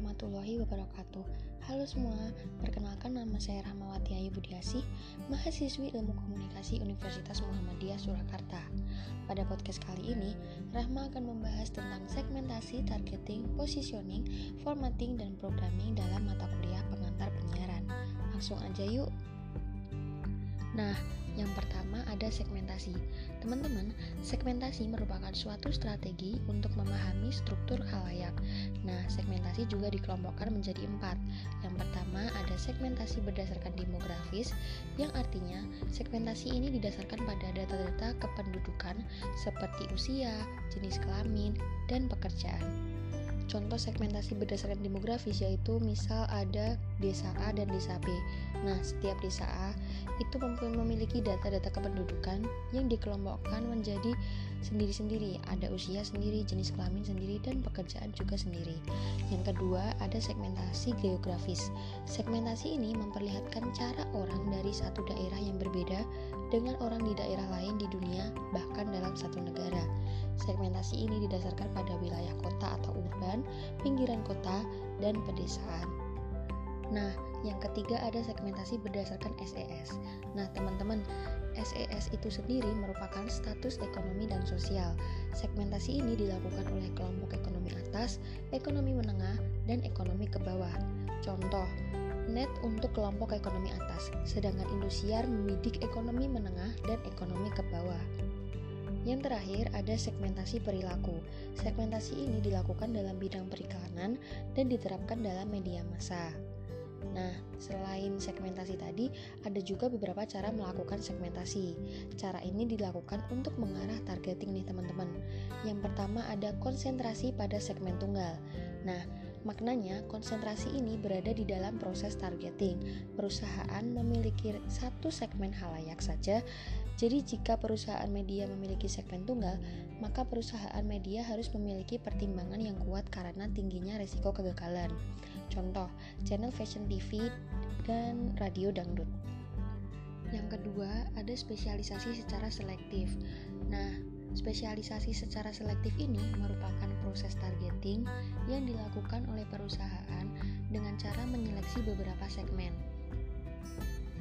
warahmatullahi wabarakatuh. Halo semua, perkenalkan nama saya Rahmawati Ayu Budiasi Mahasiswi Ilmu Komunikasi Universitas Muhammadiyah Surakarta. Pada podcast kali ini, Rahma akan membahas tentang segmentasi, targeting, positioning, formatting, dan programming dalam mata kuliah pengantar penyiaran. Langsung aja yuk. Nah, yang pertama ada segmentasi. Teman-teman, segmentasi merupakan suatu strategi untuk memahami struktur halayak. Nah, segmentasi juga dikelompokkan menjadi empat. Yang pertama ada segmentasi berdasarkan demografis, yang artinya segmentasi ini didasarkan pada data-data kependudukan seperti usia, jenis kelamin, dan pekerjaan. Contoh segmentasi berdasarkan demografis yaitu misal ada desa A dan desa B. Nah, setiap desa A itu memiliki data-data kependudukan yang dikelompokkan menjadi sendiri-sendiri. Ada usia sendiri, jenis kelamin sendiri, dan pekerjaan juga sendiri. Yang kedua, ada segmentasi geografis. Segmentasi ini memperlihatkan cara orang dari satu daerah yang berbeda dengan orang di daerah lain di dunia, bahkan dalam satu negara. Segmentasi ini didasarkan pada wilayah kota atau urban, pinggiran kota, dan pedesaan. Nah, yang ketiga ada segmentasi berdasarkan SES. E nah, teman-teman, SES e itu sendiri merupakan status ekonomi dan sosial. Segmentasi ini dilakukan oleh kelompok ekonomi atas, ekonomi menengah, dan ekonomi ke bawah. Contoh, net untuk kelompok ekonomi atas, sedangkan Indosiar membidik ekonomi menengah dan ekonomi ke bawah. Yang terakhir ada segmentasi perilaku. Segmentasi ini dilakukan dalam bidang periklanan dan diterapkan dalam media massa. Nah, selain segmentasi tadi, ada juga beberapa cara melakukan segmentasi. Cara ini dilakukan untuk mengarah targeting nih teman-teman. Yang pertama ada konsentrasi pada segmen tunggal. Nah, Maknanya, konsentrasi ini berada di dalam proses targeting. Perusahaan memiliki satu segmen halayak saja, jadi jika perusahaan media memiliki segmen tunggal, maka perusahaan media harus memiliki pertimbangan yang kuat karena tingginya risiko kegagalan. Contoh, channel fashion TV dan radio dangdut. Yang kedua, ada spesialisasi secara selektif. Nah, Spesialisasi secara selektif ini merupakan proses targeting yang dilakukan oleh perusahaan dengan cara menyeleksi beberapa segmen.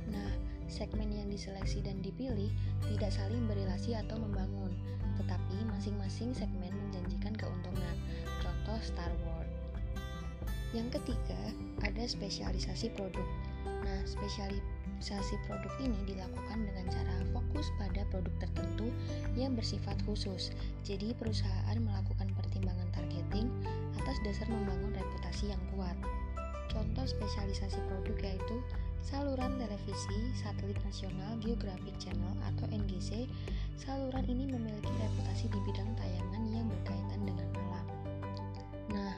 Nah, segmen yang diseleksi dan dipilih tidak saling berrelasi atau membangun, tetapi masing-masing segmen menjanjikan keuntungan. Contoh Star Wars. Yang ketiga, ada spesialisasi produk. Nah, spesialisasi produk ini dilakukan dengan cara fokus pada produk tertentu yang bersifat khusus. Jadi, perusahaan melakukan pertimbangan targeting atas dasar membangun reputasi yang kuat. Contoh spesialisasi produk yaitu saluran televisi satelit nasional Geographic Channel atau NGC. Saluran ini memiliki reputasi di bidang tayangan yang berkaitan dengan alam. Nah,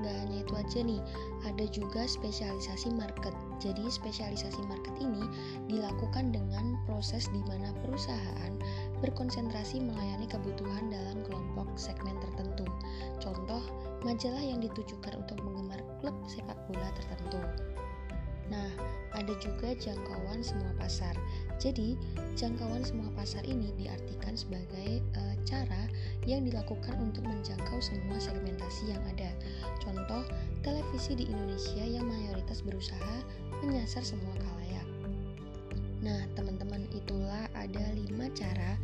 nggak hanya itu aja nih, ada juga spesialisasi market. Jadi, spesialisasi market ini dilakukan dengan proses di mana perusahaan berkonsentrasi melayani kebutuhan dalam kelompok segmen tertentu. Contoh, majalah yang ditujukan untuk penggemar klub sepak bola tertentu. Nah, ada juga jangkauan semua pasar. Jadi, jangkauan semua pasar ini diartikan sebagai e, cara yang dilakukan untuk menjangkau semua segmentasi yang ada. Contoh, televisi di Indonesia yang mayoritas berusaha menyasar semua kalayak. Nah, teman-teman, itulah ada lima cara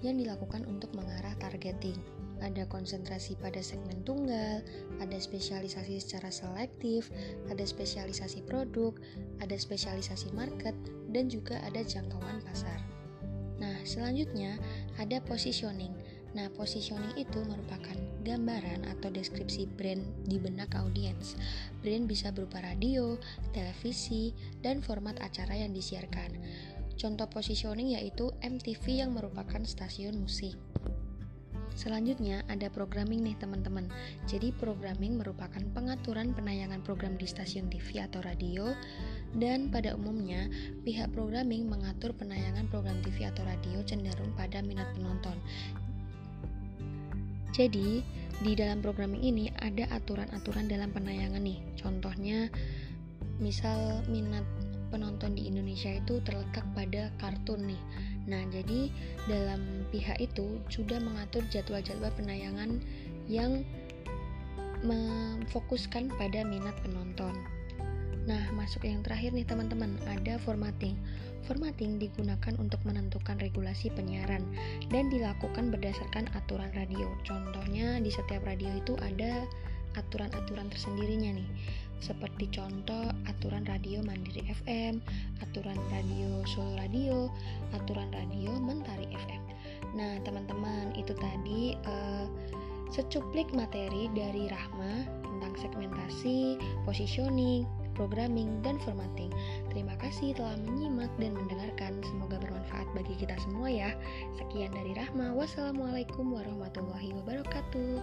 yang dilakukan untuk mengarah targeting ada konsentrasi pada segmen tunggal, ada spesialisasi secara selektif, ada spesialisasi produk, ada spesialisasi market, dan juga ada jangkauan pasar. Nah, selanjutnya ada positioning. Nah, positioning itu merupakan gambaran atau deskripsi brand di benak audiens. Brand bisa berupa radio, televisi, dan format acara yang disiarkan. Contoh positioning yaitu MTV yang merupakan stasiun musik. Selanjutnya ada programming nih teman-teman. Jadi programming merupakan pengaturan penayangan program di stasiun TV atau radio dan pada umumnya pihak programming mengatur penayangan program TV atau radio cenderung pada minat penonton. Jadi, di dalam programming ini ada aturan-aturan dalam penayangan nih. Contohnya misal minat penonton di Indonesia itu terletak pada kartun nih. Nah, jadi dalam pihak itu sudah mengatur jadwal-jadwal penayangan yang memfokuskan pada minat penonton. Nah, masuk yang terakhir nih teman-teman, ada formatting. Formatting digunakan untuk menentukan regulasi penyiaran dan dilakukan berdasarkan aturan radio. Contohnya di setiap radio itu ada aturan-aturan tersendirinya nih. Seperti contoh aturan radio Mandiri FM, aturan radio Solo Radio, aturan radio Mentari FM. Nah, teman-teman, itu tadi uh, secuplik materi dari Rahma tentang segmentasi, positioning, programming, dan formatting. Terima kasih telah menyimak dan mendengarkan. Semoga bermanfaat bagi kita semua ya. Sekian dari Rahma. Wassalamualaikum warahmatullahi wabarakatuh.